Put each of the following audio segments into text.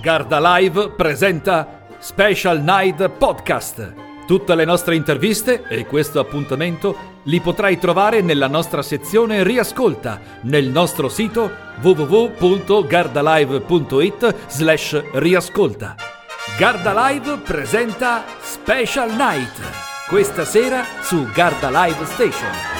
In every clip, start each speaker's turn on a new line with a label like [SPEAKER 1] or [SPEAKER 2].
[SPEAKER 1] Garda Live presenta Special Night Podcast. Tutte le nostre interviste e questo appuntamento li potrai trovare nella nostra sezione Riascolta nel nostro sito www.gardalive.it slash riascolta. Garda Live presenta Special Night questa sera su Garda Live Station.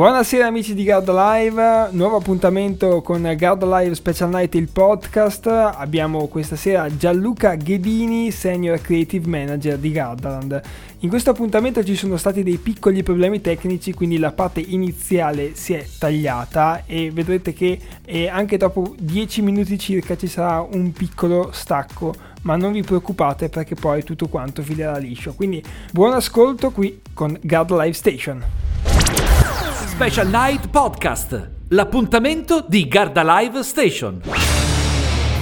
[SPEAKER 2] Buonasera amici di Garda Live, nuovo appuntamento con Garda Live Special Night il podcast. Abbiamo questa sera Gianluca Ghedini, Senior Creative Manager di Gardaland. In questo appuntamento ci sono stati dei piccoli problemi tecnici, quindi la parte iniziale si è tagliata e vedrete che eh, anche dopo 10 minuti circa ci sarà un piccolo stacco, ma non vi preoccupate perché poi tutto quanto filerà liscio. Quindi buon ascolto qui con Garda Live Station.
[SPEAKER 1] Special Night Podcast, l'appuntamento di Garda Live Station.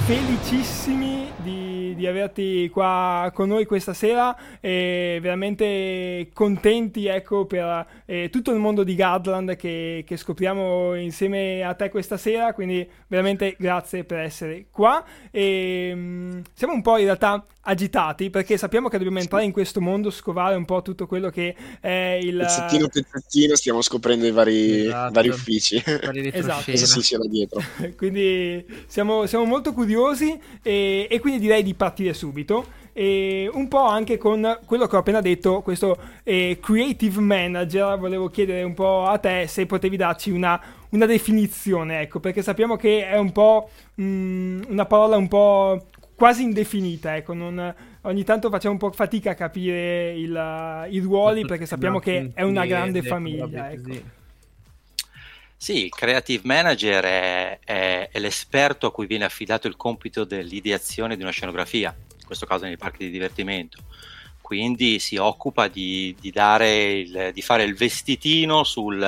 [SPEAKER 2] Felicissimi di, di averti qua con noi questa sera e veramente contenti ecco, per eh, tutto il mondo di Gardland che, che, scopriamo insieme a te questa sera, quindi veramente grazie per essere qua. E, mh, mm, siamo un po' in realtà agitati perché sappiamo che dobbiamo entrare in questo mondo, scovare un po' tutto quello che è il...
[SPEAKER 3] Pezzettino pezzettino stiamo scoprendo i vari, esatto. vari uffici. esatto. Cosa si c'era dietro.
[SPEAKER 2] quindi siamo, siamo, molto curiosi e, e quindi direi di partire subito. E un po' anche con quello che ho appena detto, questo eh, creative manager, volevo chiedere un po' a te se potevi darci una, una definizione, ecco, perché sappiamo che è un po' mh, mm, una parola un po' quasi indefinita, ecco, non, ogni tanto facciamo un po' fatica a capire il, i ruoli perché sappiamo che è una grande famiglia. Ecco.
[SPEAKER 4] Sì, il creative manager è, è, è, l'esperto a cui viene affidato il compito dell'ideazione di una scenografia, in questo caso nei parchi di divertimento. Quindi si occupa di, di, il, di fare il vestitino sul,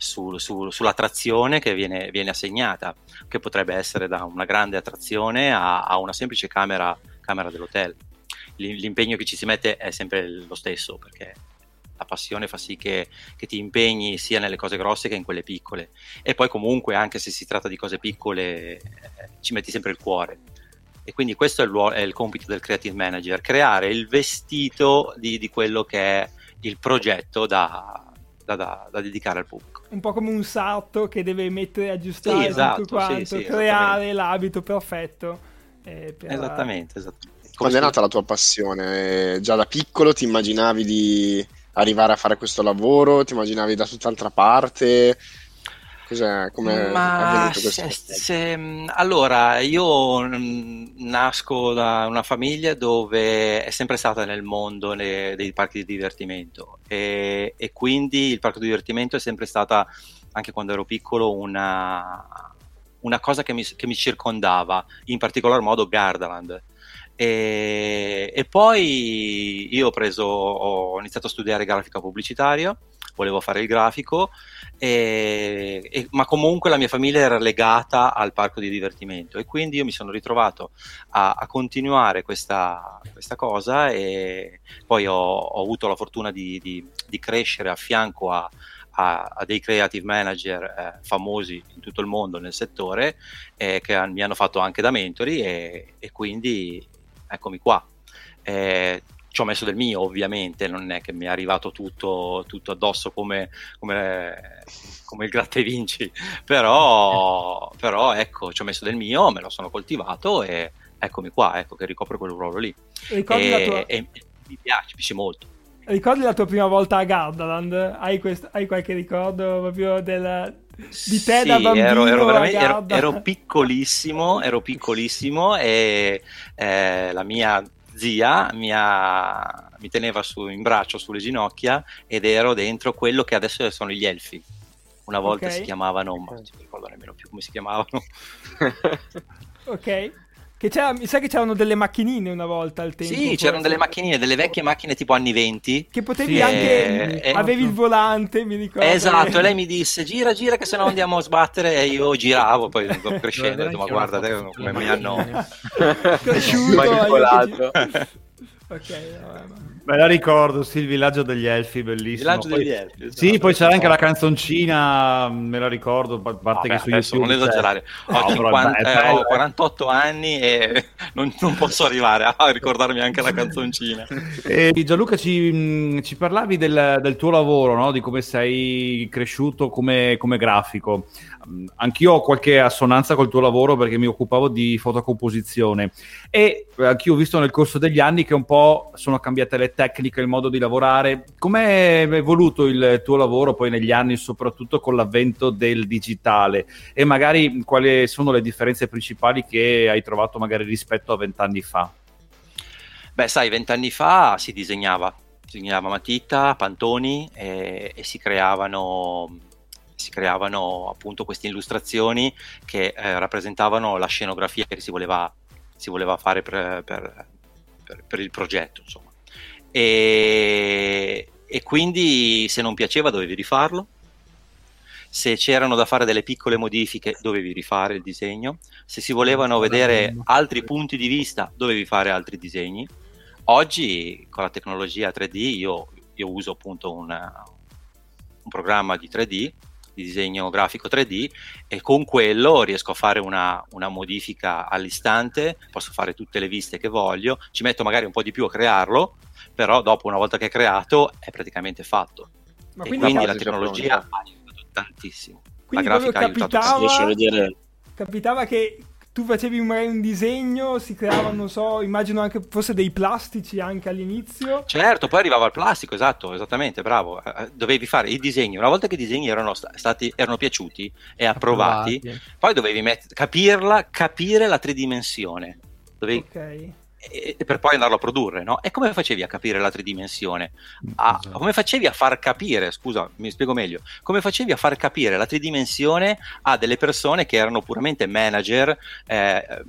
[SPEAKER 4] su, su, sull'attrazione che viene, viene, assegnata, che potrebbe essere da una grande attrazione a, a una semplice camera, camera dell'hotel. L'impegno che ci si mette è sempre lo stesso, perché la passione fa sì che, che, ti impegni sia nelle cose grosse che in quelle piccole. E poi comunque, anche se si tratta di cose piccole, eh, ci metti sempre il cuore. E quindi questo è il, è il, compito del creative manager, creare il vestito di, di quello che è il progetto da, da, da, da dedicare al pubblico
[SPEAKER 2] un po' come un salto che deve mettere, aggiustare sì, esatto, tutto quanto, sì, sì, creare l'abito perfetto.
[SPEAKER 4] Eh, per... Esattamente, esattamente.
[SPEAKER 3] Quando è nata la tua passione? Già da piccolo ti immaginavi di arrivare a fare questo lavoro? Ti immaginavi da tutt'altra parte? Come Ma se,
[SPEAKER 4] se, allora, io nasco da una famiglia dove è sempre stata nel mondo ne, dei parchi di divertimento e, e, quindi il parco di divertimento è sempre stata, anche quando ero piccolo, una, una cosa che mi, che mi, circondava, in particolar modo Gardaland. E, e poi io ho, preso, ho iniziato a studiare grafica pubblicitaria volevo fare il grafico, e, e, ma comunque la mia famiglia era legata al parco di divertimento e quindi io mi sono ritrovato a, a continuare questa, questa, cosa e poi ho, ho avuto la fortuna di, di, di crescere a fianco a, a, a, dei creative manager eh, famosi in tutto il mondo nel settore eh, che mi hanno fatto anche da mentori e, e quindi eccomi qua. Eh, ci ho messo del mio ovviamente, non è che mi è arrivato tutto, tutto addosso come, come, come, il gratte vinci, però, però ecco, ci ho messo del mio, me lo sono coltivato e eccomi qua, ecco che ricopro quel ruolo lì.
[SPEAKER 2] Ricordi e, tua...
[SPEAKER 4] e mi piace, mi piace molto.
[SPEAKER 2] Ricordi la tua prima volta a Gardaland? Hai, quest... Hai qualche ricordo proprio del, di te
[SPEAKER 4] sì,
[SPEAKER 2] da bambino
[SPEAKER 4] ero, ero, ero, ero, piccolissimo ero piccolissimo e eh, la mia zia mi, ha, mi teneva su, in braccio sulle ginocchia ed ero dentro quello che adesso sono gli elfi. Una volta okay. si chiamavano, ma non mi ricordo nemmeno più come si chiamavano.
[SPEAKER 2] ok. Che c'era, mi sa che c'erano delle macchinine una volta al tempo.
[SPEAKER 4] Sì, forse. c'erano delle macchinine, delle vecchie macchine tipo anni 20.
[SPEAKER 2] Che potevi sì, anche... Eh, avevi il volante, mi ricordo.
[SPEAKER 4] Esatto, e lei mi disse gira, gira che se no andiamo a sbattere e io giravo, poi crescendo ho detto ma guarda te come mi hanno...
[SPEAKER 2] Cresciuto. Manipolato. ok,
[SPEAKER 5] vabbè. Me la ricordo, sì, il villaggio degli elfi, bellissimo.
[SPEAKER 4] Villaggio poi, degli elfi. Esatto.
[SPEAKER 5] Sì, poi c'era anche la canzoncina, me la ricordo, a parte Vabbè, che su
[SPEAKER 4] YouTube... Non esagerare, ho, no, 50, eh, ho 48 anni e non, non, posso arrivare a ricordarmi anche la canzoncina.
[SPEAKER 5] E Gianluca, ci, ci parlavi del, del, tuo lavoro, no? di come sei cresciuto come, come grafico. Anch'io ho qualche assonanza col tuo lavoro perché mi occupavo di fotocomposizione e anch'io ho visto nel corso degli anni che un po' sono cambiate le tecniche, il modo di lavorare. Com'è evoluto il tuo lavoro poi negli anni, soprattutto con l'avvento del digitale? E magari quali sono le differenze principali che hai trovato magari rispetto a vent'anni fa?
[SPEAKER 4] Beh, sai, vent'anni fa si disegnava, si disegnava matita, pantoni e, e si creavano si creavano appunto queste illustrazioni che eh, rappresentavano la scenografia che si voleva, si voleva fare per, per, per, per il progetto. Insomma. E, e quindi se non piaceva dovevi rifarlo, se c'erano da fare delle piccole modifiche dovevi rifare il disegno, se si volevano vedere altri punti di vista dovevi fare altri disegni. Oggi con la tecnologia 3D io, io uso appunto una, un programma di 3D di disegno grafico 3D e con quello riesco a fare una, una, modifica all'istante, posso fare tutte le viste che voglio, ci metto magari un po' di più a crearlo, però dopo una volta che è creato è praticamente fatto. Ma quindi, quindi la tecnologia ha aiutato tantissimo.
[SPEAKER 2] Quindi la grafica ha aiutato tantissimo. Capitava che tu facevi magari un disegno, si creavano, non so, immagino anche forse dei plastici anche all'inizio.
[SPEAKER 4] Certo, poi arrivava il plastico, esatto, esattamente, bravo. Eh, eh, dovevi fare i disegni, una volta che i disegni erano, stati, erano piaciuti e approvati, approvati. poi dovevi met- capirla, capire la tridimensione. Dovevi... Ok e, per poi andarlo a produrre, no? E come facevi a capire la tridimensione? A, esatto. come facevi a far capire, scusa, mi spiego meglio, come facevi a far capire la tridimensione a delle persone che erano puramente manager eh,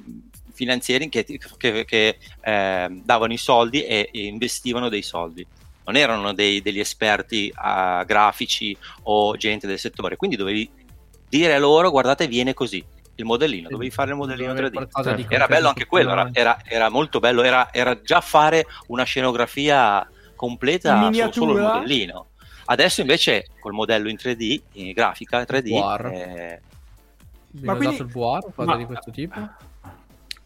[SPEAKER 4] finanziari che, che, che eh, davano i soldi e, e, investivano dei soldi? Non erano dei, degli esperti uh, grafici o gente del settore, quindi dovevi dire a loro guardate viene così il modellino, sì. dovevi fare il modellino 3D. Certo. Era bello anche quello, era, era, era molto bello, era, era, già fare una scenografia completa solo, solo il modellino. Adesso invece col modello in 3D, in grafica 3D...
[SPEAKER 6] Eh... Ma quindi... il VR o cose ma... di questo tipo?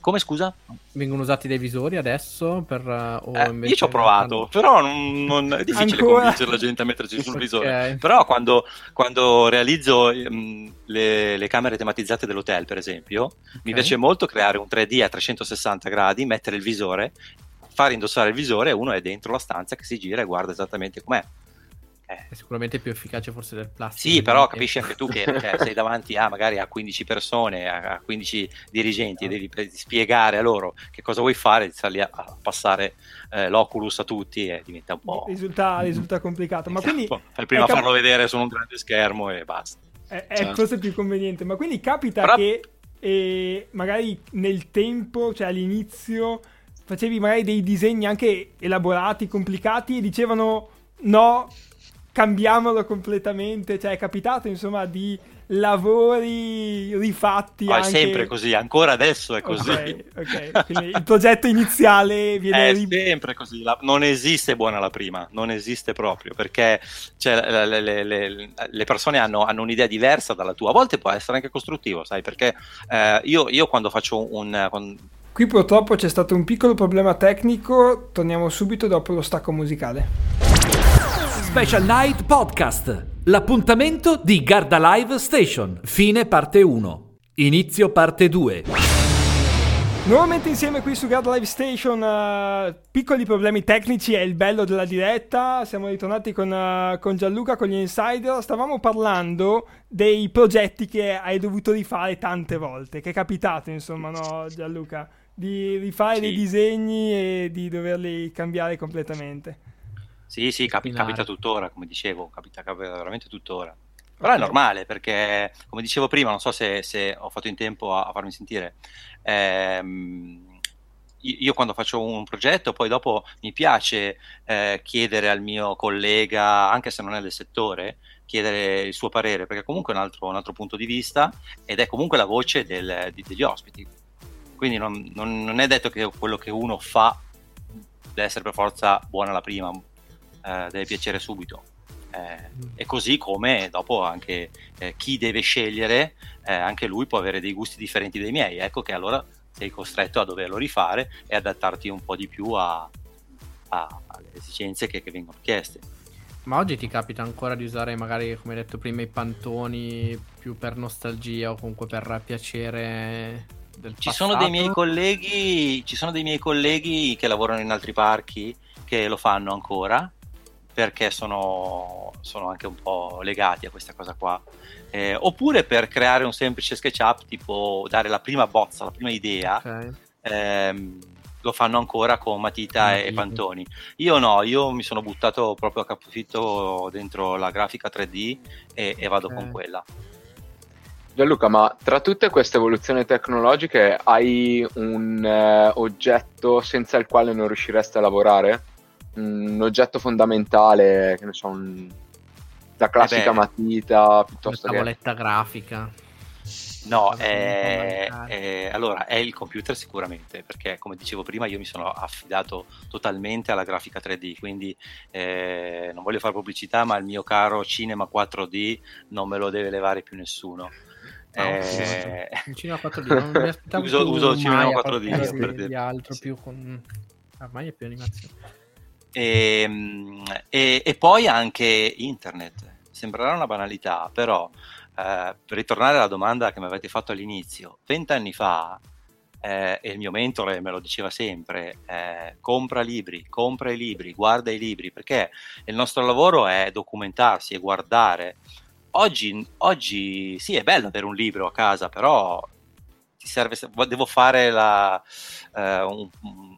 [SPEAKER 4] Come scusa?
[SPEAKER 6] Vengono usati dei visori adesso? Per, uh,
[SPEAKER 4] eh, io ci ho provato, però non, non è difficile Ancora? convincere la gente a metterci sul visore. okay. Però quando, quando realizzo um, le, le, camere tematizzate dell'hotel, per esempio, okay. mi piace molto creare un 3D a 360 gradi, mettere il visore, far indossare il visore e uno è dentro la stanza che si gira e guarda esattamente com'è.
[SPEAKER 6] Eh. È sicuramente più efficace forse del plastico.
[SPEAKER 4] Sì, però capisci anche tu che cioè, sei davanti a magari a 15 persone, a 15 dirigenti, e devi spiegare a loro che cosa vuoi fare, stai lì a, passare eh, l'Oculus a tutti e diventa un po'...
[SPEAKER 2] Risulta, risulta complicato, ma quindi...
[SPEAKER 4] Fai prima cap- farlo vedere su un grande schermo e basta.
[SPEAKER 2] È, è cioè. forse più conveniente, ma quindi capita però... che eh, magari nel tempo, cioè all'inizio, facevi magari dei disegni anche elaborati, complicati e dicevano no, cambiamolo completamente. Cioè, è capitato, insomma, di lavori rifatti.
[SPEAKER 4] Ma
[SPEAKER 2] anche...
[SPEAKER 4] è sempre così, ancora adesso è così.
[SPEAKER 2] Ok, ok. Quindi il progetto iniziale viene...
[SPEAKER 4] È sempre così, la... non esiste buona la prima, non esiste proprio, perché cioè, le, le, le, le, persone hanno, hanno, un'idea diversa dalla tua, a volte può essere anche costruttivo, sai, perché eh, io, io, quando faccio un... Quando...
[SPEAKER 2] Qui purtroppo c'è stato un piccolo problema tecnico, torniamo subito dopo lo stacco musicale.
[SPEAKER 1] Special Night Podcast. L'appuntamento di Garda Live Station. Fine parte 1. Inizio parte 2.
[SPEAKER 2] Nuovamente insieme qui su Garda Live Station, uh, piccoli problemi tecnici è il bello della diretta, siamo ritornati con, uh, con, Gianluca, con gli insider, stavamo parlando dei progetti che hai dovuto rifare tante volte, che è capitato insomma no Gianluca, di rifare sì. dei disegni e di doverli cambiare completamente.
[SPEAKER 4] Sì, sì, capi- capita tuttora, come dicevo, capita, capita veramente tuttora. Però okay. è normale perché, come dicevo prima, non so se, se ho fatto in tempo a, a farmi sentire, ehm, io quando faccio un progetto, poi dopo mi piace eh, chiedere al mio collega, anche se non è del settore, chiedere il suo parere, perché comunque è un altro, un altro punto di vista ed è comunque la voce del, di, degli ospiti. Quindi non, non, non, è detto che quello che uno fa deve essere per forza buona la prima, eh, deve piacere subito. Eh, mm. e così come dopo anche eh, chi deve scegliere, eh, anche lui può avere dei gusti differenti dai miei. Ecco che allora sei costretto a doverlo rifare e adattarti un po' di più a, a, alle esigenze che, che, vengono chieste.
[SPEAKER 6] Ma oggi ti capita ancora di usare magari, come detto prima, i pantoni più per nostalgia o comunque per piacere del
[SPEAKER 4] ci sono, dei miei colleghi, ci sono dei miei colleghi che lavorano in altri parchi che lo fanno ancora perché sono, sono anche un po' legati a questa cosa qua. Eh, oppure per creare un semplice SketchUp, tipo dare la prima bozza, la prima idea, okay. ehm, lo fanno ancora con matita mm-hmm. e pantoni. Io no, io mi sono buttato proprio a capofitto dentro la grafica 3D e, e vado okay. con quella.
[SPEAKER 7] Gianluca, ma tra tutte queste evoluzioni tecnologiche hai un eh, oggetto senza il quale non riusciresti a lavorare? Un oggetto fondamentale, che ne so, un, la classica eh matita piuttosto
[SPEAKER 6] una tavoletta che... grafica.
[SPEAKER 4] No, è, è, allora è il computer sicuramente, perché come dicevo prima io mi sono affidato totalmente alla grafica 3D, quindi eh, non voglio fare pubblicità, ma il mio caro Cinema 4D non me lo deve levare più nessuno.
[SPEAKER 6] Ah, eh... Il cinema 4D non mi aspettavo
[SPEAKER 4] uso, uso il cinema 4D
[SPEAKER 6] per dire. altro più con ormai è più animazione
[SPEAKER 4] e, ehm, e, e poi anche internet. Sembrerà una banalità, però eh, per ritornare alla domanda che mi avete fatto all'inizio, vent'anni fa eh, e il mio mentore me lo diceva sempre, eh, compra libri, compra i libri, guarda i libri, perché il nostro lavoro è documentarsi e guardare. Oggi, oggi sì, è bello avere un libro a casa, però ti serve, devo fare la, eh, un,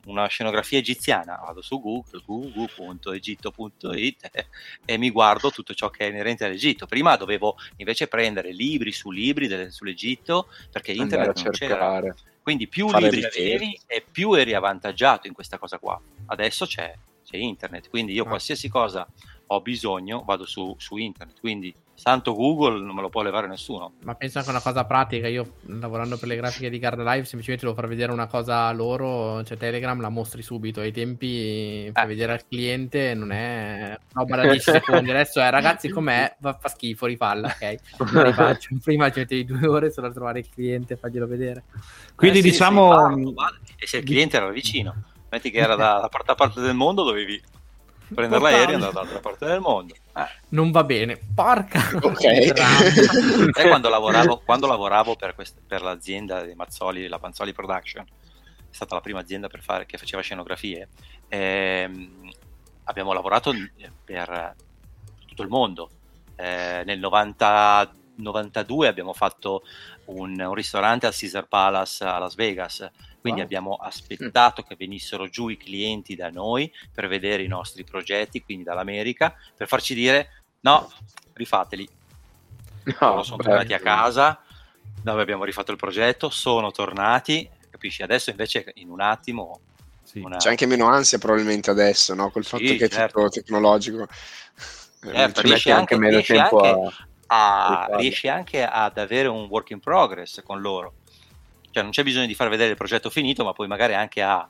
[SPEAKER 4] una scenografia egiziana, vado su Google, google.egitto.it e, e mi guardo tutto ciò che è inerente all'Egitto. Prima dovevo invece prendere libri su libri del, sull'Egitto perché internet non c'era. Quindi più libri avevi e più eri avvantaggiato in questa cosa qua. Adesso c'è, c'è internet, quindi io ah. qualsiasi cosa ho bisogno vado su, su internet. Quindi Santo Google non me lo può levare nessuno.
[SPEAKER 6] Ma penso anche a una cosa pratica. Io lavorando per le grafiche di Card Live, semplicemente devo far vedere una cosa loro. Cioè, Telegram la mostri subito. Ai tempi, per eh. vedere al cliente, non è roba da 10 secondi. Adesso è ragazzi, com'è? Fa, fa schifo, rifalla. Ok, rifaccio. Prima ci mettevi due ore solo a trovare il cliente e farglielo vedere.
[SPEAKER 5] Quindi, eh, sì, diciamo.
[SPEAKER 4] Sì, e se il cliente era vicino, metti che era da, da parte a parte del mondo, dovevi prendere l'aereo e andare dall'altra parte del mondo.
[SPEAKER 6] Eh. Non va bene, porca.
[SPEAKER 4] Ok. quando lavoravo, quando lavoravo per, quest- per, l'azienda di Mazzoli, la Panzoli Production, è stata la prima azienda fare, che faceva scenografie. Ehm, abbiamo lavorato per tutto il mondo. Eh, nel 90, 92 abbiamo fatto un, un, ristorante al Caesar Palace a Las Vegas quindi wow. abbiamo aspettato che venissero giù i clienti da noi per vedere i nostri progetti, quindi dall'America, per farci dire no, rifateli. No, Loro sono tornati a casa dove abbiamo rifatto il progetto, sono tornati, capisci? Adesso invece in un attimo...
[SPEAKER 3] Sì. Una... C'è anche meno ansia probabilmente adesso, no? Col fatto sì, che certo. è tutto tecnologico.
[SPEAKER 4] Certo, riesci anche, anche, riesci anche a, a riesci anche ad avere un work in progress con loro cioè non c'è bisogno di far vedere il progetto finito, ma poi magari anche a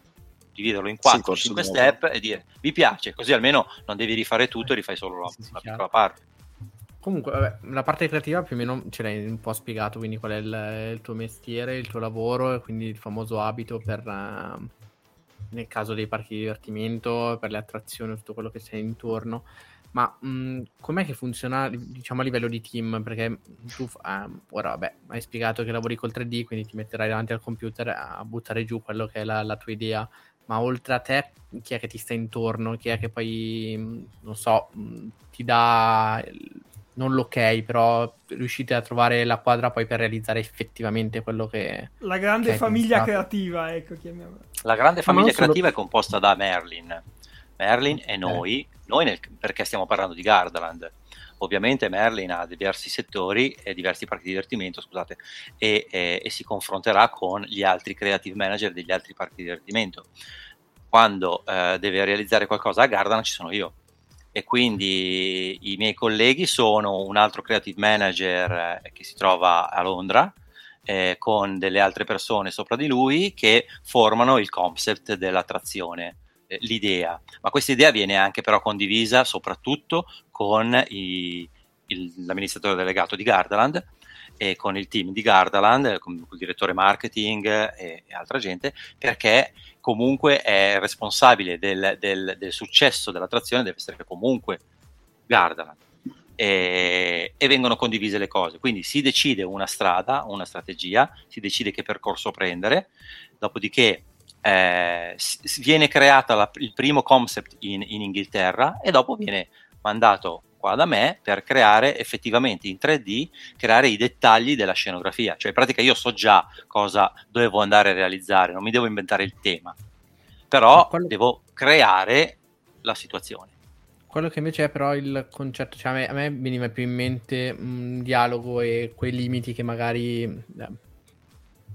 [SPEAKER 4] dividerlo in 4-5 step e dire vi piace, così almeno non devi rifare tutto e rifai solo una, una piccola parte.
[SPEAKER 6] Comunque, vabbè, la parte creativa più o meno ce l'hai un po' spiegato, quindi qual è il, il tuo mestiere, il tuo lavoro e quindi il famoso abito per, uh, nel caso dei parchi di divertimento, per le attrazioni, tutto quello che c'è intorno. Ma mh, mhmm, com'è che funziona, diciamo, a livello di team? Perché tu, eh, ora, vabbè, hai spiegato che lavori col 3D, quindi ti metterai davanti al computer a buttare giù quello che è la, la tua idea. Ma oltre a te, chi è che ti sta intorno? Chi è che poi, mhmm, non so, mhmm, ti dà non l'ok, però riuscite a trovare la quadra poi per realizzare effettivamente quello che...
[SPEAKER 2] La grande che famiglia creativa, ecco, chiamiamola.
[SPEAKER 4] La grande famiglia creativa solo... è composta da Merlin. Merlin e noi, noi nel, perché stiamo parlando di Gardaland, ovviamente Merlin ha diversi settori e diversi parchi di divertimento, scusate, e, e, e si confronterà con gli altri creative manager degli altri parchi di divertimento. Quando eh, deve realizzare qualcosa a Gardaland ci sono io. E quindi i miei colleghi sono un altro creative manager eh, che si trova a Londra eh, con delle altre persone sopra di lui che formano il concept dell'attrazione, l'idea. Ma questa idea viene anche però condivisa soprattutto con i, il, l'amministratore delegato di Gardaland e con il team di Gardaland, con il direttore marketing e, e altra gente, perché comunque è responsabile del, del, del successo dell'attrazione, deve essere comunque Gardaland. E, e, vengono condivise le cose. Quindi si decide una strada, una strategia, si decide che percorso prendere, dopodiché eh, viene creata la, il primo concept in, in, Inghilterra e dopo viene mandato qua da me per creare effettivamente in 3D, creare i dettagli della scenografia. Cioè in pratica io so già cosa dovevo andare a realizzare, non mi devo inventare il tema, però quello... devo creare la situazione.
[SPEAKER 6] Quello che invece è però il concetto, cioè a me, a me veniva più in mente un dialogo e quei limiti che magari eh,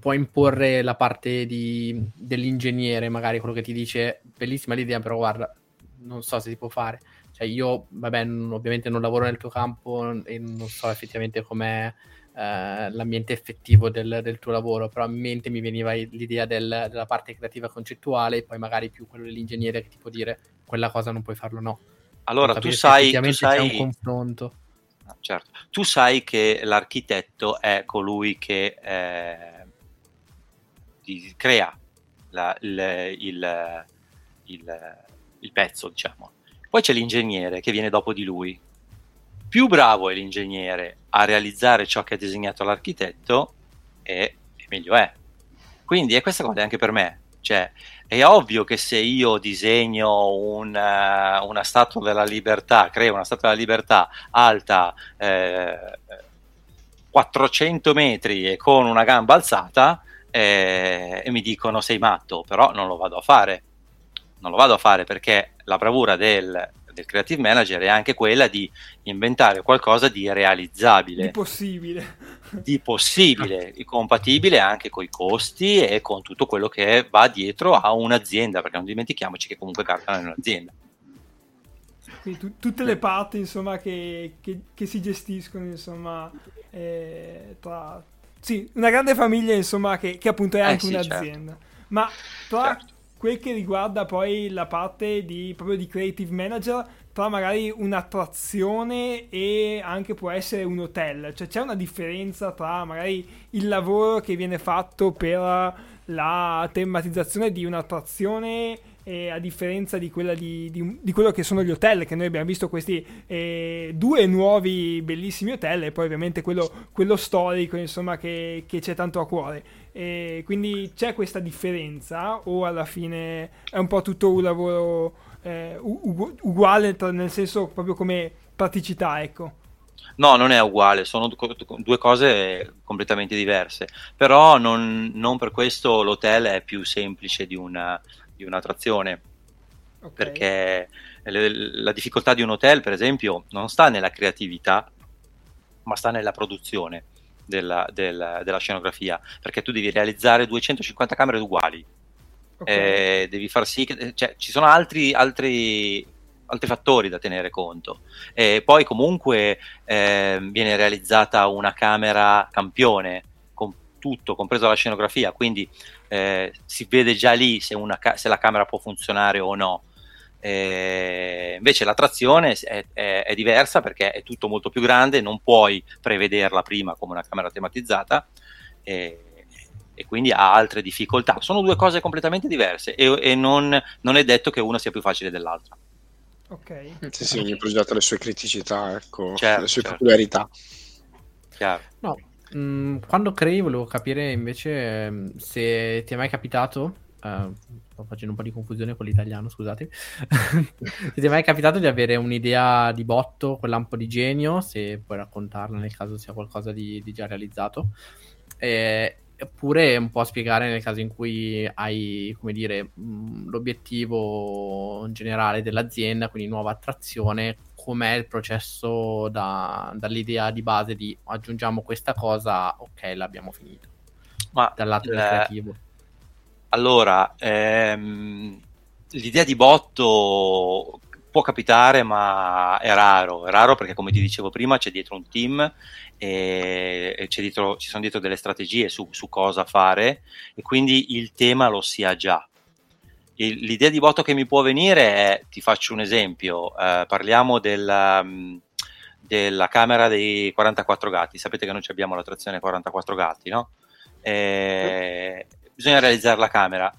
[SPEAKER 6] può imporre la parte di, dell'ingegnere, magari quello che ti dice bellissima l'idea, però guarda, non so se si può fare cioè io, vabbè, non, ovviamente non lavoro nel tuo campo e non so effettivamente com'è eh, l'ambiente effettivo del, del, tuo lavoro, però in mente mi veniva l'idea del, della parte creativa concettuale e poi magari più quello dell'ingegnere che ti può dire quella cosa non puoi farlo no.
[SPEAKER 4] Allora tu sai, tu sai...
[SPEAKER 6] c'è un confronto.
[SPEAKER 4] Ah, certo. Tu sai che l'architetto è colui che eh, crea la, il, il, il, il pezzo, diciamo poi c'è l'ingegnere che viene dopo di lui. Più bravo è l'ingegnere a realizzare ciò che ha disegnato l'architetto, e, e meglio è. Quindi è questa cosa anche per me. Cioè, è ovvio che se io disegno una, una statua della libertà, creo una statua della libertà alta eh, 400 metri e con una gamba alzata, eh, e mi dicono sei matto, però non lo vado a fare non lo vado a fare perché la bravura del, del creative manager è anche quella di inventare qualcosa di realizzabile.
[SPEAKER 2] Di possibile.
[SPEAKER 4] Di possibile, compatibile anche con i costi e con tutto quello che va dietro a un'azienda, perché non dimentichiamoci che comunque Cartana è un'azienda.
[SPEAKER 2] Quindi tu, tutte le parti insomma, che, che, che si gestiscono insomma, eh, tra... Sì, una grande famiglia insomma, che, che appunto è eh anche eh sì, un'azienda. Certo. Ma tra certo quel che riguarda poi la parte di, proprio di creative manager tra magari un'attrazione e anche può essere un hotel, cioè c'è una differenza tra magari il lavoro che viene fatto per la tematizzazione di un'attrazione eh, a differenza di, di, di, di, quello che sono gli hotel, che noi abbiamo visto questi eh, due nuovi bellissimi hotel e poi ovviamente quello, quello storico insomma che, che c'è tanto a cuore. E quindi c'è questa differenza o alla fine è un po' tutto un lavoro eh, ugu- uguale nel senso proprio come praticità, ecco?
[SPEAKER 4] No, non è uguale, sono due cose completamente diverse, però non, non per questo l'hotel è più semplice di, una, di un'attrazione, okay. perché le, la difficoltà di un hotel, per esempio, non sta nella creatività, ma sta nella produzione della, della, della scenografia, perché tu devi realizzare 250 camere uguali. Okay. Eh, devi far sì che cioè, ci sono altri, altri, altri fattori da tenere conto. E poi comunque eh, viene realizzata una camera campione con tutto, compresa la scenografia, quindi eh, si vede già lì se, una, se la camera può funzionare o no. Eh, invece l'attrazione è, è, è, diversa perché è tutto molto più grande, non puoi prevederla prima come una camera tematizzata e, e quindi ha altre difficoltà. Sono due cose completamente diverse e, e non, non, è detto che una sia più facile dell'altra.
[SPEAKER 2] Ok.
[SPEAKER 3] Sì, sì, ogni progetto ha le sue criticità, ecco,
[SPEAKER 4] certo,
[SPEAKER 3] le sue
[SPEAKER 4] certo.
[SPEAKER 3] peculiarità.
[SPEAKER 4] Chiaro.
[SPEAKER 6] No, mm, quando crei volevo capire invece ehm, se ti è mai capitato Uh, sto facendo un po' di confusione con l'italiano, scusate. se ti è mai capitato di avere un'idea di botto, quel lampo di genio, se puoi raccontarla nel caso sia qualcosa di, di già realizzato, eh, oppure un po' spiegare nel caso in cui hai, come dire, mh, l'obiettivo generale dell'azienda, quindi nuova attrazione, com'è il processo da, dall'idea di base di aggiungiamo questa cosa, ok, l'abbiamo finito.
[SPEAKER 4] Ma
[SPEAKER 6] dal lato
[SPEAKER 4] eh,
[SPEAKER 6] creativo.
[SPEAKER 4] Allora, ehm, l'idea di botto può capitare, ma è raro. È raro perché, come ti dicevo prima, c'è dietro un team e, e dietro, ci sono dietro delle strategie su, su, cosa fare e quindi il tema lo si ha già. L'idea di botto che mi può venire è, ti faccio un esempio, eh, parliamo del, um, della camera dei 44 gatti. Sapete che noi abbiamo la trazione 44 gatti, no? Eh, bisogna realizzare la camera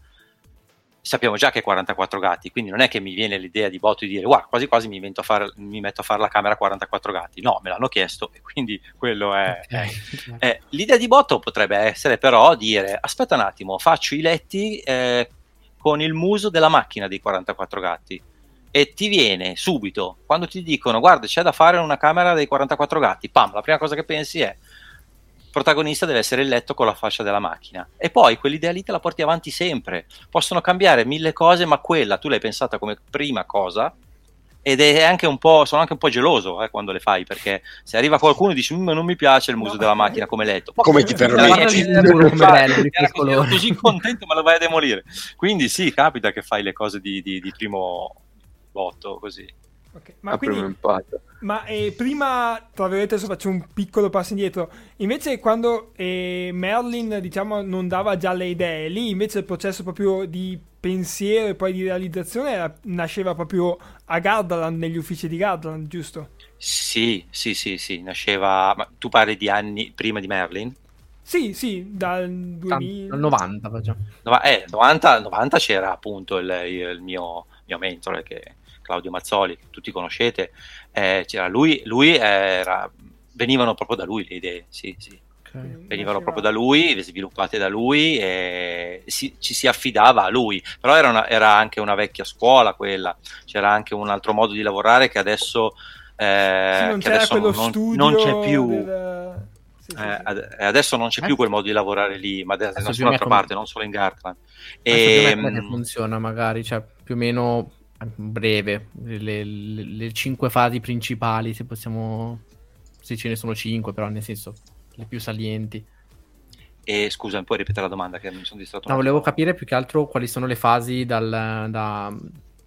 [SPEAKER 4] sappiamo già che è 44 gatti, quindi non è che mi viene l'idea di botto di dire guarda, quasi quasi mi, a fare, mi metto a fare la camera 44 gatti. No, me l'hanno chiesto e quindi quello è... Okay. è eh, l'idea di botto potrebbe essere però dire aspetta un attimo, faccio i letti eh, con il muso della macchina dei 44 gatti e ti viene subito, quando ti dicono guarda c'è da fare una camera dei 44 gatti, pam, la prima cosa che pensi è protagonista deve essere il letto con la fascia della macchina. E poi quell'idea lì te la porti avanti sempre. Possono cambiare mille cose, ma quella tu l'hai pensata come prima cosa. Ed è anche un po', sono anche un po' geloso eh, quando le fai, perché se arriva qualcuno e dice: Non mi piace il muso no. della macchina come letto,
[SPEAKER 3] come ti permetti?
[SPEAKER 4] Così, così contento, ma lo vai a demolire. Quindi, sì, capita che fai le cose di, di, di primo botto così.
[SPEAKER 2] Okay. Ma, quindi, ma eh, prima, tra virgolette, adesso faccio un piccolo passo indietro. Invece, quando eh, Merlin, diciamo, non dava già le idee, lì invece il processo proprio di pensiero e poi di realizzazione era, nasceva proprio a Gardaland, negli uffici di Gardaland, giusto?
[SPEAKER 4] Sì, sì, sì, sì, nasceva. Ma tu parli di anni prima di Merlin?
[SPEAKER 2] Sì, sì, dal 2000...
[SPEAKER 6] 90 facciamo.
[SPEAKER 4] No, eh, 90, 90 c'era appunto il, il mio, mio mentore che Claudio Mazzoli, che tutti conoscete, eh, c'era lui, lui era, venivano proprio da lui le idee, sì, sì. Okay. Venivano proprio da lui, sviluppate da lui e si, ci si affidava a lui. Però era, una, era, anche una vecchia scuola quella, c'era anche un altro modo di lavorare che adesso, eh,
[SPEAKER 2] sì, non,
[SPEAKER 4] che adesso non, non, c'è più.
[SPEAKER 2] Del...
[SPEAKER 4] Sì, sì, eh, adesso non c'è eh? più quel modo di lavorare lì, ma da nessun'altra parte, non solo in Gartland. E,
[SPEAKER 6] ehm, funziona magari, cioè più o meno breve, le, le, le, cinque fasi principali, se possiamo, se ce ne sono cinque, però nel senso le più salienti.
[SPEAKER 4] E scusa, puoi ripetere la domanda che mi sono distratto?
[SPEAKER 6] No, volevo capire più che altro quali sono le fasi dal, da,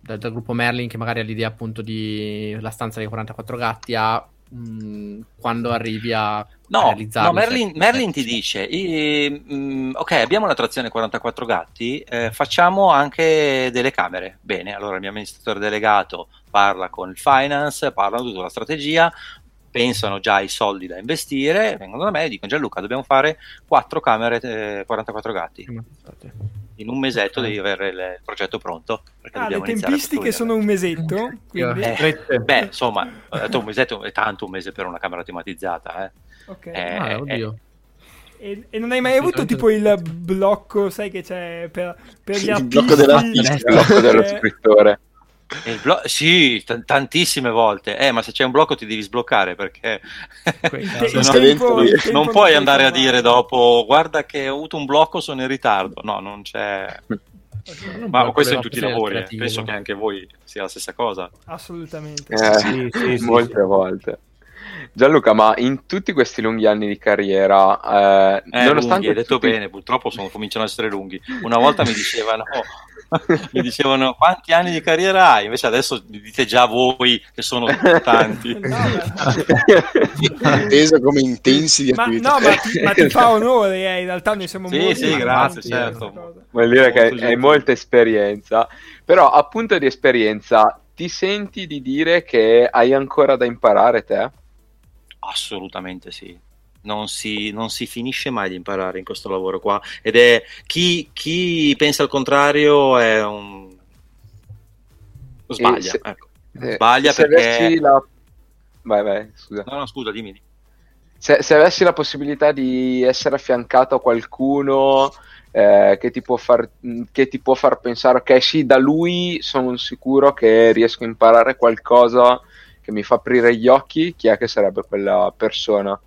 [SPEAKER 6] dal, dal gruppo Merlin che magari ha l'idea appunto di la stanza dei 44 gatti a mh, quando arrivi a
[SPEAKER 4] no, realizzarlo. No, Merlin, cioè, Merlin ti dice, eh, mh, ok, abbiamo la trazione 44 gatti, eh, facciamo anche delle camere. Bene, allora il mio amministratore delegato parla con il finance, parlano tutta la strategia, pensano già ai soldi da investire, vengono da me e dicono Gianluca dobbiamo fare 4 camere eh, 44 gatti in un mesetto devi avere il progetto pronto.
[SPEAKER 2] Ah, le tempistiche sono un mesetto? Quindi...
[SPEAKER 4] Eh, beh, insomma, ho detto un mesetto è tanto un mese per una camera tematizzata. Eh.
[SPEAKER 2] Ok. Eh, ah, oddio. E, e, non hai mai avuto tipo il blocco, sai che c'è per, per gli artisti?
[SPEAKER 3] Il blocco, il blocco dello scrittore.
[SPEAKER 4] Blo- sì, t- tantissime volte. Eh, ma se c'è un blocco ti devi sbloccare perché tempo, non puoi andare a dire dopo guarda che ho avuto un blocco, sono in ritardo. No, non c'è. ma questo in tutti i lavori, eh. penso che anche voi sia la stessa cosa.
[SPEAKER 2] Assolutamente.
[SPEAKER 7] Eh, sì, sì, molte volte. Gianluca, ma in tutti questi lunghi anni di carriera,
[SPEAKER 4] eh, eh nonostante lunghi, hai detto tutti... bene, purtroppo sono, cominciano ad essere lunghi. Una volta mi dicevano mi dicevano quanti anni di carriera hai? Invece adesso dite già voi che sono tanti.
[SPEAKER 3] Inteso come intensi di
[SPEAKER 2] attività. Ma, no, ma ti, ma ti fa onore, eh, in realtà noi siamo
[SPEAKER 4] sì,
[SPEAKER 2] molto
[SPEAKER 4] Sì, grazie, certo.
[SPEAKER 7] Vuol dire che hai molta esperienza. Però appunto di esperienza, ti senti di dire che hai ancora da imparare te?
[SPEAKER 4] Assolutamente sì non si, non si, finisce mai di imparare in questo lavoro qua. Ed è chi, chi pensa al contrario è un sbaglia, se, ecco. eh, sbaglia perché
[SPEAKER 7] la... vai vai scusa.
[SPEAKER 4] No no scusa dimmi
[SPEAKER 7] se, se avessi la possibilità di essere affiancato a qualcuno eh, che, ti far, che, ti può far, pensare ok sì da lui sono sicuro che riesco a imparare qualcosa che mi fa aprire gli occhi chi è che sarebbe quella persona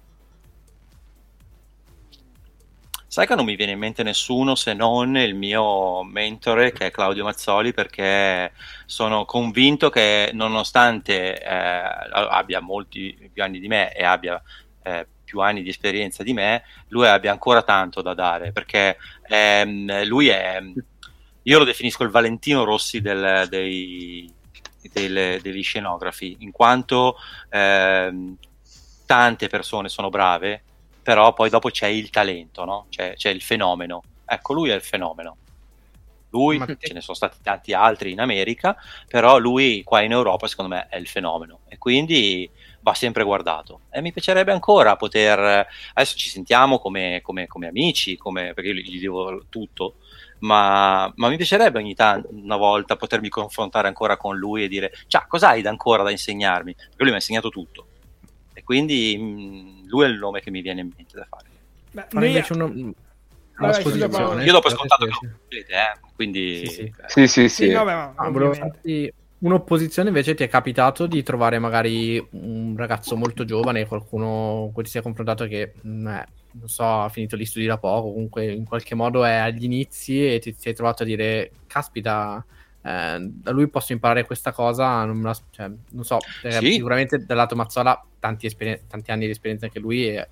[SPEAKER 4] Sai che non mi viene in mente nessuno se non il mio mentore che è Claudio Mazzoli perché sono convinto che nonostante eh, abbia molti più anni di me e abbia eh, più anni di esperienza di me, lui abbia ancora tanto da dare perché ehm, lui è, io lo definisco il Valentino Rossi del, dei, del, degli scenografi, in quanto ehm, tante persone sono brave però poi dopo c'è il talento, no? c'è, c'è, il fenomeno. Ecco, lui è il fenomeno. Lui, te... ce ne sono stati tanti altri in America, però lui qua in Europa secondo me è il fenomeno e quindi va sempre guardato. E mi piacerebbe ancora poter, adesso ci sentiamo come, come, come amici, come, perché io gli devo tutto, ma, ma, mi piacerebbe ogni tanto, una volta, potermi confrontare ancora con lui e dire, ciao, cosa hai da ancora da insegnarmi? Perché lui mi ha insegnato tutto quindi mm, lui è il nome che mi viene in mente da fare.
[SPEAKER 6] Beh, noi invece uno,
[SPEAKER 4] Vabbè. Io dopo ho scontato che lo vedete, eh? quindi...
[SPEAKER 7] Sì, sì, sì. sì, sì.
[SPEAKER 6] No, beh, ah, un'opposizione invece ti è capitato di trovare magari un ragazzo molto giovane, qualcuno con cui ti sei confrontato che, mm, eh, non so, ha finito gli studi da poco, comunque in qualche modo è agli inizi e ti sei trovato a dire, caspita eh, da lui posso imparare questa cosa, non, la, cioè, non so, eh, sì. sicuramente dal lato Mazzola tanti, esperi- tanti, anni di esperienza anche lui e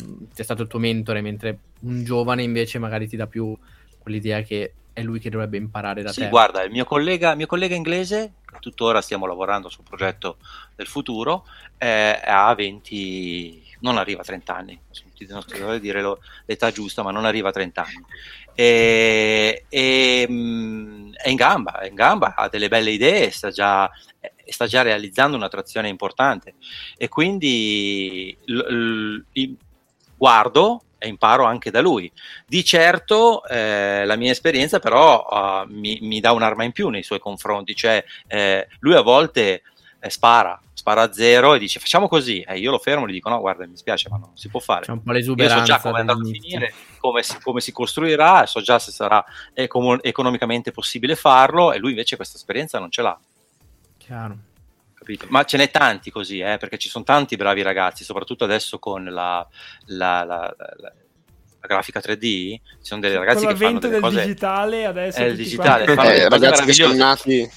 [SPEAKER 6] um, è stato il tuo mentore, mentre un giovane invece magari ti dà più quell'idea che è lui che dovrebbe imparare da
[SPEAKER 4] sì,
[SPEAKER 6] te.
[SPEAKER 4] Sì, guarda, il mio collega, mio collega inglese, tuttora stiamo lavorando sul progetto del futuro, eh, ha 20, non arriva a 30 anni, non dovrei dire l'età giusta, ma non arriva a 30 anni e, e, mm, è in gamba, è in gamba, ha delle belle idee, sta già, sta già realizzando un'attrazione importante e quindi l, l, guardo e imparo anche da lui. Di certo eh, la mia esperienza però uh, mi, mi, dà un'arma in più nei suoi confronti, cioè eh, lui a volte eh, spara, spara a zero e dice facciamo così, e io lo fermo e gli dico no guarda mi spiace ma non si può fare.
[SPEAKER 6] C'è un po' l'esuberanza.
[SPEAKER 4] Io so già come andrà a finire, come si, come si, costruirà, so già se sarà econ- economicamente possibile farlo e lui invece questa esperienza non ce l'ha.
[SPEAKER 6] Chiaro.
[SPEAKER 4] Capito? Ma ce n'è tanti così, eh, perché ci sono tanti bravi ragazzi, soprattutto adesso con la, la, la, la grafica 3D, ci sono dei ragazzi che fanno delle
[SPEAKER 2] del
[SPEAKER 4] cose...
[SPEAKER 2] digitale adesso...
[SPEAKER 4] È il digitale, fanno eh,
[SPEAKER 3] ragazzi che sono nati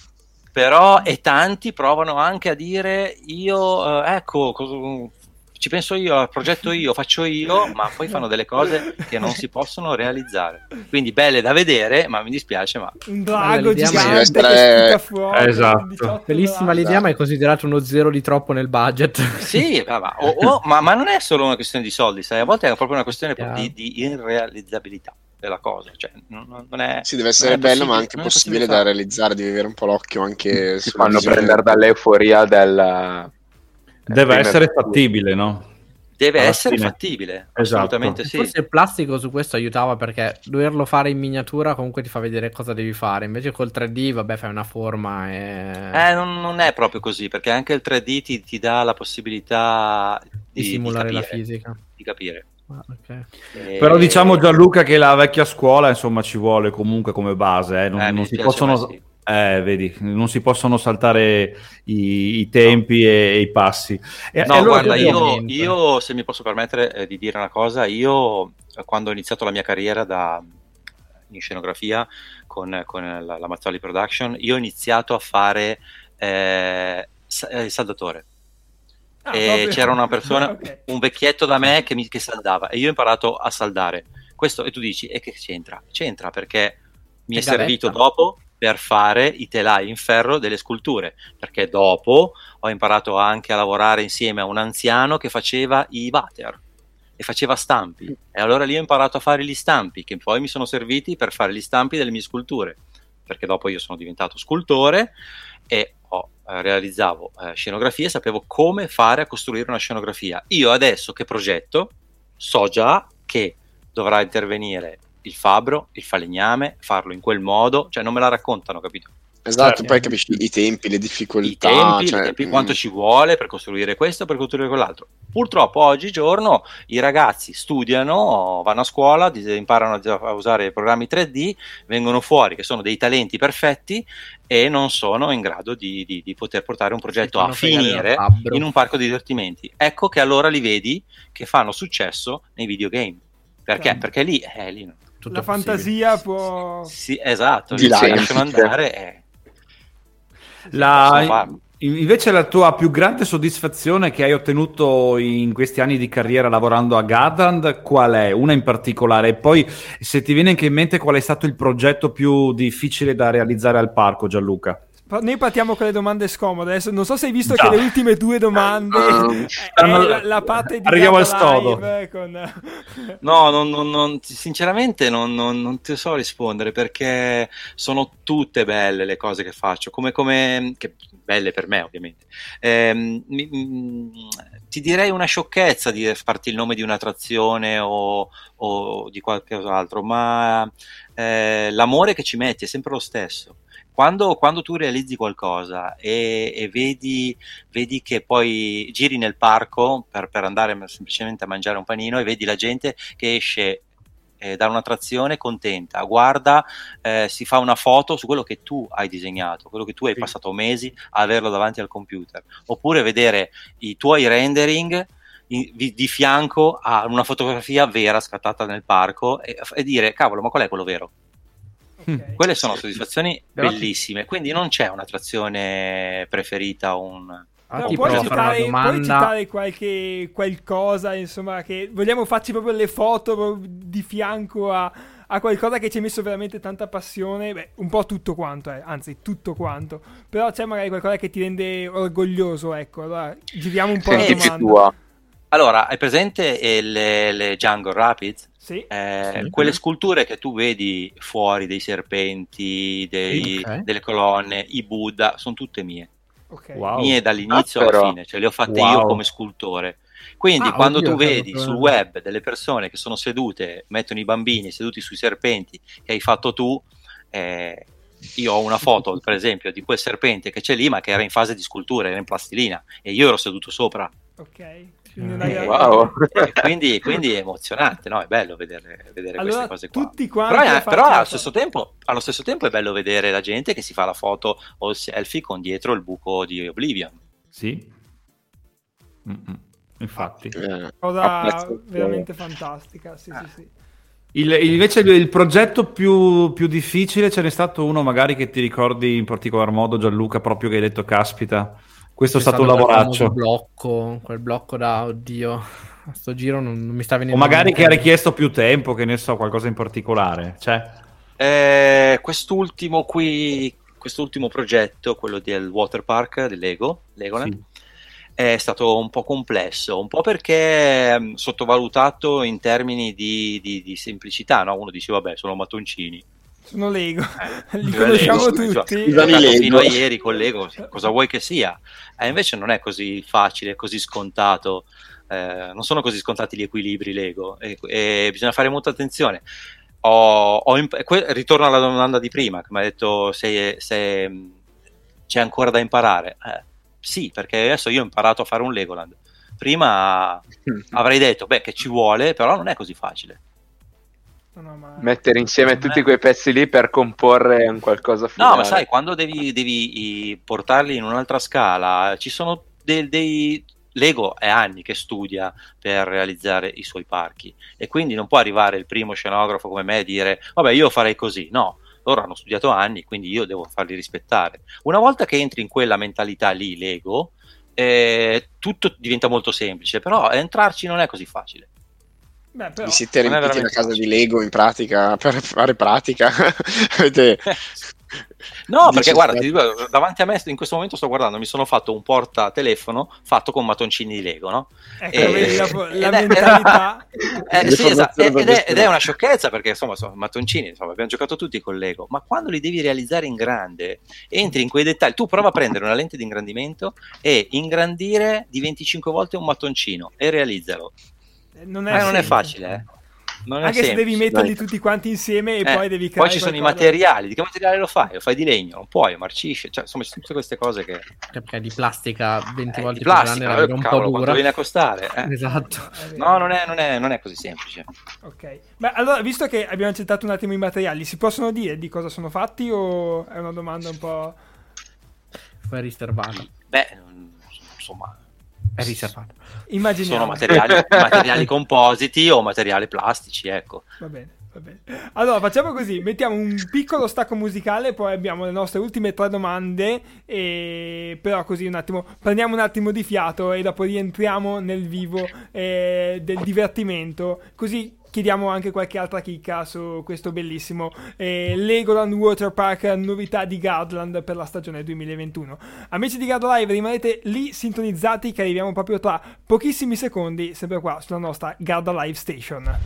[SPEAKER 4] però e tanti provano anche a dire io eh, ecco co- ci penso io, progetto io, faccio io, ma poi fanno delle cose che non si possono realizzare. Quindi belle da vedere, ma mi dispiace, ma...
[SPEAKER 2] Un drago gigante che fuori.
[SPEAKER 6] Esatto. Bellissima l'idea, ma è considerato uno zero di troppo nel budget.
[SPEAKER 4] Sì, ma, o, o, ma, ma, non è solo una questione di soldi, sai? a volte è proprio una questione di, di irrealizzabilità della cosa. Cioè, non, non è,
[SPEAKER 3] sì, deve essere bello, ma anche possibile da realizzare, devi avere un po' l'occhio anche
[SPEAKER 7] si fanno prendere dall'euforia del
[SPEAKER 5] deve essere fattibile, no?
[SPEAKER 4] Deve Alla essere fine. fattibile, esatto. assolutamente sì.
[SPEAKER 6] Forse il plastico su questo aiutava perché doverlo fare in miniatura comunque ti fa vedere cosa devi fare. Invece col 3D, vabbè, fai una forma e...
[SPEAKER 4] Eh, non, non è proprio così, perché anche il 3D ti, ti dà la possibilità di,
[SPEAKER 6] di simulare
[SPEAKER 4] di
[SPEAKER 6] capire, la fisica.
[SPEAKER 4] Di capire.
[SPEAKER 5] Ah, okay. e... Però diciamo Gianluca che la vecchia scuola insomma ci vuole comunque come base, eh? non, eh, non si possono... Sì eh, vedi, non si possono saltare i, i tempi no. e, e, i passi.
[SPEAKER 4] E, no, allora guarda, io, io, se mi posso permettere eh, di dire una cosa, io quando ho iniziato la mia carriera da, in scenografia con, con la, la, Mazzoli Production, io ho iniziato a fare eh, eh il saldatore. Ah, e c'era una persona, okay. un vecchietto da me che mi che saldava e io ho imparato a saldare. Questo, e tu dici, e che c'entra? C'entra perché mi è, è servito dopo per fare i telai in ferro delle sculture, perché dopo ho imparato anche a lavorare insieme a un anziano che faceva i water e faceva stampi e allora lì ho imparato a fare gli stampi che poi mi sono serviti per fare gli stampi delle mie sculture, perché dopo io sono diventato scultore e ho, eh, realizzavo eh, scenografie sapevo come fare a costruire una scenografia. Io adesso che progetto so già che dovrà intervenire il fabbro, il falegname, farlo in quel modo, cioè non me la raccontano, capito?
[SPEAKER 3] Esatto, certo. poi capisci i tempi, le difficoltà.
[SPEAKER 4] I tempi, cioè... tempi mm. quanto ci vuole per costruire questo, per costruire quell'altro. Purtroppo oggigiorno i ragazzi studiano, vanno a scuola, imparano a usare i programmi 3D, vengono fuori che sono dei talenti perfetti e non sono in grado di, di, di poter portare un progetto a finire in un parco di divertimenti. Ecco che allora li vedi che fanno successo nei videogame Perché?
[SPEAKER 2] Certo.
[SPEAKER 4] Perché lì, eh, lì
[SPEAKER 6] Tutto
[SPEAKER 2] La fantasia può...
[SPEAKER 4] sì, esatto,
[SPEAKER 3] Di là,
[SPEAKER 4] lasciano andare e
[SPEAKER 5] La, invece la tua più grande soddisfazione che hai ottenuto in questi anni di carriera lavorando a Gadland, qual è? Una in particolare? E poi se ti viene anche in mente qual è stato il progetto più difficile da realizzare al parco, Gianluca?
[SPEAKER 2] Noi partiamo con le domande scomode. Adesso non so se hai visto
[SPEAKER 5] Già.
[SPEAKER 2] che le ultime due domande
[SPEAKER 3] Um,
[SPEAKER 2] è la, la parte di
[SPEAKER 5] Arriviamo al.
[SPEAKER 2] Live con...
[SPEAKER 4] No, non- non- non- sinceramente non, non- non ti so rispondere perché sono tutte belle le cose che faccio, come, come che, belle per me ovviamente. Ehm, mi- mi- ti direi una sciocchezza di farti il nome di un'attrazione o, o di qualcos'altro, ma eh, l'amore che ci metti è sempre lo stesso. Quando, quando tu realizzi qualcosa e, e vedi, vedi che poi giri nel parco per, per andare semplicemente a mangiare un panino e vedi la gente che esce eh, da un'attrazione contenta, guarda, eh, si fa una foto su quello che tu hai disegnato, quello che tu hai
[SPEAKER 5] Sì.
[SPEAKER 4] passato mesi a averlo davanti al computer, oppure vedere i tuoi rendering in- di, di fianco a una fotografia vera scattata nel parco e, e dire cavolo, ma qual è quello vero?
[SPEAKER 2] Ok.
[SPEAKER 4] Quelle sono soddisfazioni
[SPEAKER 6] Però-
[SPEAKER 4] bellissime, quindi non c'è un'attrazione preferita o un...
[SPEAKER 6] Ah,
[SPEAKER 2] No,
[SPEAKER 6] ti
[SPEAKER 2] puoi, citare, puoi citare qualche qualcosa, insomma, che vogliamo farci proprio le foto proprio di fianco a, a qualcosa che ci hai messo veramente tanta passione? Beh, un po' tutto quanto, eh, anzi, tutto quanto. Però c'è magari qualcosa che ti rende orgoglioso, ecco. Allora, giriamo un po' la
[SPEAKER 7] Sì,
[SPEAKER 2] domanda.
[SPEAKER 7] tua.
[SPEAKER 4] Allora, hai presente le, le Jungle Rapids?
[SPEAKER 2] Sì.
[SPEAKER 4] Eh,
[SPEAKER 6] Sì.
[SPEAKER 4] Quelle sculture che tu vedi fuori dei serpenti, dei-
[SPEAKER 6] Ok.
[SPEAKER 4] delle colonne, i Buddha, sono tutte mie.
[SPEAKER 2] Ok.
[SPEAKER 5] Wow.
[SPEAKER 4] Mie dall'inizio
[SPEAKER 7] Ah,
[SPEAKER 4] alla fine, cioè le ho fatte
[SPEAKER 5] Wow.
[SPEAKER 4] io come scultore. Quindi
[SPEAKER 6] Ah,
[SPEAKER 4] quando
[SPEAKER 6] oddio,
[SPEAKER 4] tu vedi sul web delle persone che sono sedute, mettono i bambini seduti sui serpenti che hai fatto tu, eh, io ho una foto per esempio di quel serpente che c'è lì ma che era in fase di scultura, era in plastilina e io ero seduto sopra.
[SPEAKER 2] Ok. Quindi
[SPEAKER 6] Eh,
[SPEAKER 7] Wow.
[SPEAKER 4] E quindi, quindi è emozionante, no? È bello vedere, vedere
[SPEAKER 2] Allora,
[SPEAKER 4] queste cose qua.
[SPEAKER 2] tutti quanti
[SPEAKER 4] Però, è- però allo, stesso tempo, allo stesso tempo è bello vedere la gente che si fa la foto o il selfie con dietro il buco di Oblivion.
[SPEAKER 5] Sì. Mm-mm. Infatti.
[SPEAKER 3] eh,
[SPEAKER 2] Cosa veramente fantastica. Sì,
[SPEAKER 4] Ah.
[SPEAKER 2] sì, sì.
[SPEAKER 5] Il- invece il, il progetto più, più difficile ce n'è stato uno magari che ti ricordi in particolar modo Gianluca proprio che hai detto caspita questo è stato un lavoraccio
[SPEAKER 6] blocco, quel blocco da oddio. A sto giro non, non mi sta
[SPEAKER 5] o
[SPEAKER 6] venendo.
[SPEAKER 5] magari
[SPEAKER 6] in
[SPEAKER 5] che ha richiesto più tempo che ne so qualcosa in particolare cioè
[SPEAKER 4] Eh, quest'ultimo qui, quest'ultimo progetto, quello del water park del Lego, Legoland,
[SPEAKER 5] sì.
[SPEAKER 4] è stato un po' complesso, un po' perché mh, sottovalutato in termini di, di- di semplicità, no? Uno dice vabbè sono mattoncini,
[SPEAKER 2] Sono Lego. Li
[SPEAKER 4] Eh,
[SPEAKER 2] conosciamo
[SPEAKER 4] Lego,
[SPEAKER 2] tutti.
[SPEAKER 3] Scusami, Lego.
[SPEAKER 4] fino a ieri con Lego, cosa vuoi che sia? E invece non è così facile, così scontato. eh, non sono così scontati gli equilibri Lego e, e bisogna fare molta attenzione. Ho, ho imp- que- ritorno alla domanda di prima che mi ha detto se, se, mh, c'è ancora da imparare. Eh, sì, perché adesso io ho imparato a fare un Legoland. Prima avrei detto beh, che ci vuole, però non è così facile.
[SPEAKER 2] No, no, ma-
[SPEAKER 7] Mettere insieme tutti quei pezzi lì per comporre un qualcosa
[SPEAKER 4] No,
[SPEAKER 7] finale.
[SPEAKER 4] ma sai, quando devi, devi, portarli in un'altra scala, ci sono dei, dei- Lego è anni che studia per realizzare i suoi parchi e quindi non può arrivare il primo scenografo come me e dire vabbè io farei così, no, loro hanno studiato anni quindi io devo farli rispettare. Una volta che entri in quella mentalità lì Lego, eh, tutto diventa molto semplice, però entrarci non è così facile.
[SPEAKER 2] Beh, però...
[SPEAKER 3] Vi siete riempiti la casa
[SPEAKER 4] facile.
[SPEAKER 3] di Lego in pratica per fare pratica? Avete...
[SPEAKER 4] No, perché guarda, dico, davanti a me in questo momento sto guardando, mi sono fatto un portatelefono fatto con mattoncini di Lego, no?
[SPEAKER 2] Ecco, vedi la,
[SPEAKER 4] ed
[SPEAKER 2] la
[SPEAKER 4] è-
[SPEAKER 2] mentalità.
[SPEAKER 4] Eh, sì, esatto. Ed, ed è una sciocchezza perché insomma sono mattoncini, insomma, abbiamo giocato tutti con Lego, ma quando li devi realizzare in grande, entri in quei dettagli, tu prova a prendere una lente di ingrandimento e ingrandire di 25 volte un mattoncino e realizzalo.
[SPEAKER 2] Non è,
[SPEAKER 4] Ma non è facile, eh. Non è
[SPEAKER 2] Anche se
[SPEAKER 4] semplice.
[SPEAKER 2] devi metterli
[SPEAKER 3] dai.
[SPEAKER 2] tutti quanti insieme e
[SPEAKER 4] Eh,
[SPEAKER 2] poi devi creare
[SPEAKER 4] poi ci sono i
[SPEAKER 2] qualcosa.
[SPEAKER 4] materiali, di che materiale lo fai? Lo fai di legno, non puoi, marcisce, cioè insomma ci sono tutte queste cose che...
[SPEAKER 6] Perché di plastica 20
[SPEAKER 4] Eh,
[SPEAKER 6] volte
[SPEAKER 4] di
[SPEAKER 6] più
[SPEAKER 4] plastica,
[SPEAKER 6] grande la vedo
[SPEAKER 4] eh,
[SPEAKER 6] un
[SPEAKER 4] cavolo,
[SPEAKER 6] po'
[SPEAKER 4] quanto
[SPEAKER 6] dura.
[SPEAKER 4] viene a costare? eh?
[SPEAKER 6] Esatto.
[SPEAKER 4] No, non è, non, è, non è così semplice.
[SPEAKER 2] Ok. Beh, allora, visto che abbiamo accettato un attimo i materiali, si possono dire di cosa sono fatti o è una domanda un po'...
[SPEAKER 6] Poi riservata.
[SPEAKER 4] Beh, mm, insomma,
[SPEAKER 6] È riservato.
[SPEAKER 2] Immaginiamo.
[SPEAKER 4] Sono materiali, materiali compositi o materiali plastici, ecco.
[SPEAKER 2] Va bene. Allora facciamo così, mettiamo un piccolo stacco musicale, poi abbiamo le nostre ultime tre domande, e... però così un attimo, prendiamo un attimo di fiato e dopo rientriamo nel vivo eh, del divertimento, così chiediamo anche qualche altra chicca su questo bellissimo eh, Legoland Water Park novità di Gardland per la stagione 2021. Amici di Gard Live, rimanete lì sintonizzati che arriviamo proprio tra pochissimi secondi, sempre qua sulla nostra Gard Live Station.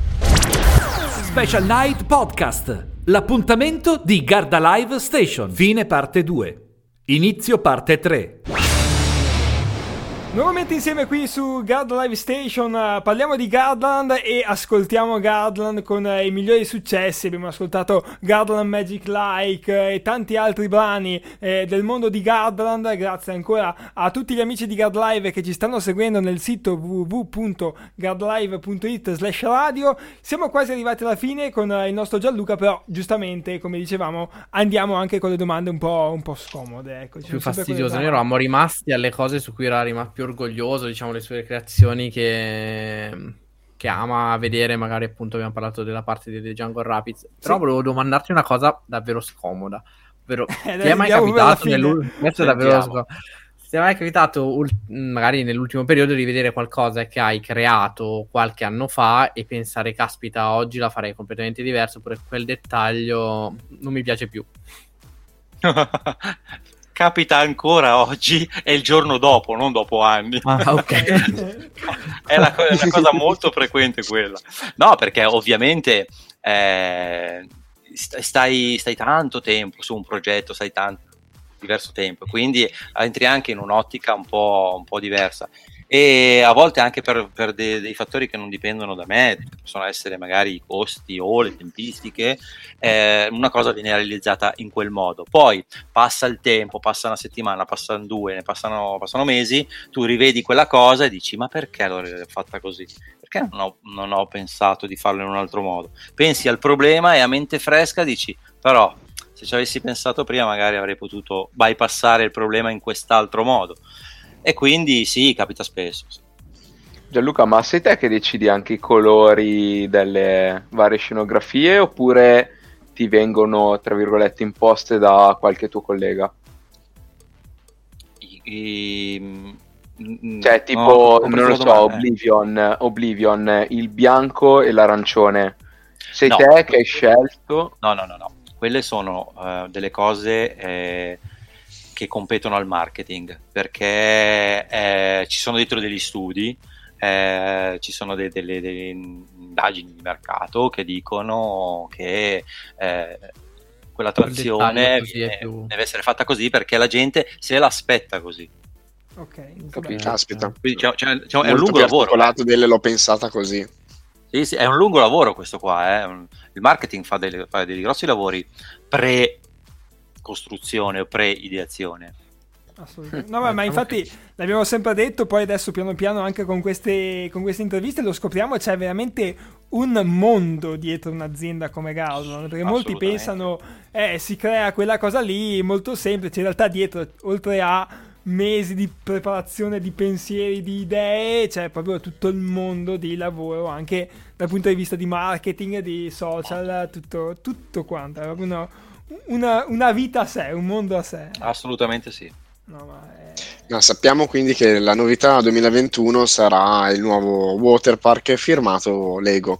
[SPEAKER 1] Special Night Podcast. L'appuntamento di Garda Live Station. Fine parte 2. Inizio parte 3.
[SPEAKER 2] Nuovamente insieme qui su Guard Live Station uh, parliamo di Gardland e ascoltiamo Gardland con uh, i migliori successi. Abbiamo ascoltato Gardland Magic Like uh, e tanti altri brani eh, del mondo di Gardland. Grazie ancora a tutti gli amici di Guard Live che ci stanno seguendo nel sito www.guardlive.it slash radio. Siamo quasi arrivati alla fine con il nostro Gianluca, però giustamente, come dicevamo, andiamo anche con le domande un po', un po scomode. Ecco,
[SPEAKER 6] più fastidiose. Noi eravamo rimasti alle cose su cui era rimasto più orgoglioso, diciamo, le sue creazioni che, che ama vedere. Magari appunto abbiamo parlato della parte dei Jungle Rapids. Però sì. volevo domandarti una cosa davvero scomoda. Ovvero, eh, ti è mai capitato nell'ultimo... davvero Ti è mai capitato, magari nell'ultimo periodo, di vedere qualcosa che hai creato qualche anno fa e pensare, caspita, oggi la farei completamente diverso, oppure quel dettaglio non mi piace più?
[SPEAKER 4] capita ancora oggi e il giorno dopo, non dopo anni.
[SPEAKER 6] Ah, ok.
[SPEAKER 4] è, una, una, cosa molto frequente quella. No, perché ovviamente eh, stai, stai, tanto tempo su un progetto, stai tanto diverso tempo, quindi entri anche in un'ottica un po', un po diversa e a volte anche per, per dei, dei, fattori che non dipendono da me, possono essere magari i costi o le tempistiche, eh, una cosa viene realizzata in quel modo. Poi passa il tempo, passa una settimana, passano due, ne passano, passano mesi, tu rivedi quella cosa e dici ma perché l'ho fatta così? Perché non ho, non ho pensato di farlo in un altro modo? Pensi al problema e a mente fresca dici però se ci avessi pensato prima magari avrei potuto bypassare il problema in quest'altro modo e quindi sì, capita spesso. Sì.
[SPEAKER 7] Gianluca, ma sei te che decidi anche i colori delle varie scenografie oppure ti vengono, tra virgolette, imposte da qualche tuo collega?
[SPEAKER 4] I, i,
[SPEAKER 7] mm, cioè, tipo, no, non lo so, Oblivion, Oblivion, il bianco e l'arancione. Sei no. te che hai scelto?
[SPEAKER 4] No, no, no, no. Quelle sono uh, delle cose... Eh, che competono al marketing, perché eh, ci sono dietro degli studi, eh, ci sono de- delle, delle, indagini di mercato che dicono che eh, quella trazione più... deve essere fatta così perché la gente se l'aspetta così.
[SPEAKER 2] Ok,
[SPEAKER 3] capito. Caspita.
[SPEAKER 4] Quindi c'è, c'è, c'è, è un lungo lavoro.
[SPEAKER 3] delle l'ho pensata così.
[SPEAKER 4] Sì, sì, è un lungo lavoro questo qua. Eh. Il marketing fa, delle, fa dei grossi lavori pre costruzione o pre-ideazione.
[SPEAKER 2] Assolutamente. No, ma, infatti l'abbiamo sempre detto, poi adesso piano piano anche con queste, con queste interviste lo scopriamo, c'è veramente un mondo dietro un'azienda come Gauson, perché molti pensano, eh, si crea quella cosa lì, molto semplice, in realtà dietro, oltre a mesi di preparazione di pensieri, di idee, c'è proprio tutto il mondo di lavoro, anche dal punto di vista di marketing, di social, tutto, tutto quanto, è proprio uno una, una, vita a sé, un mondo a sé.
[SPEAKER 4] Assolutamente sì.
[SPEAKER 3] No, è... no, sappiamo quindi che la novità 2021 sarà il nuovo waterpark firmato Lego.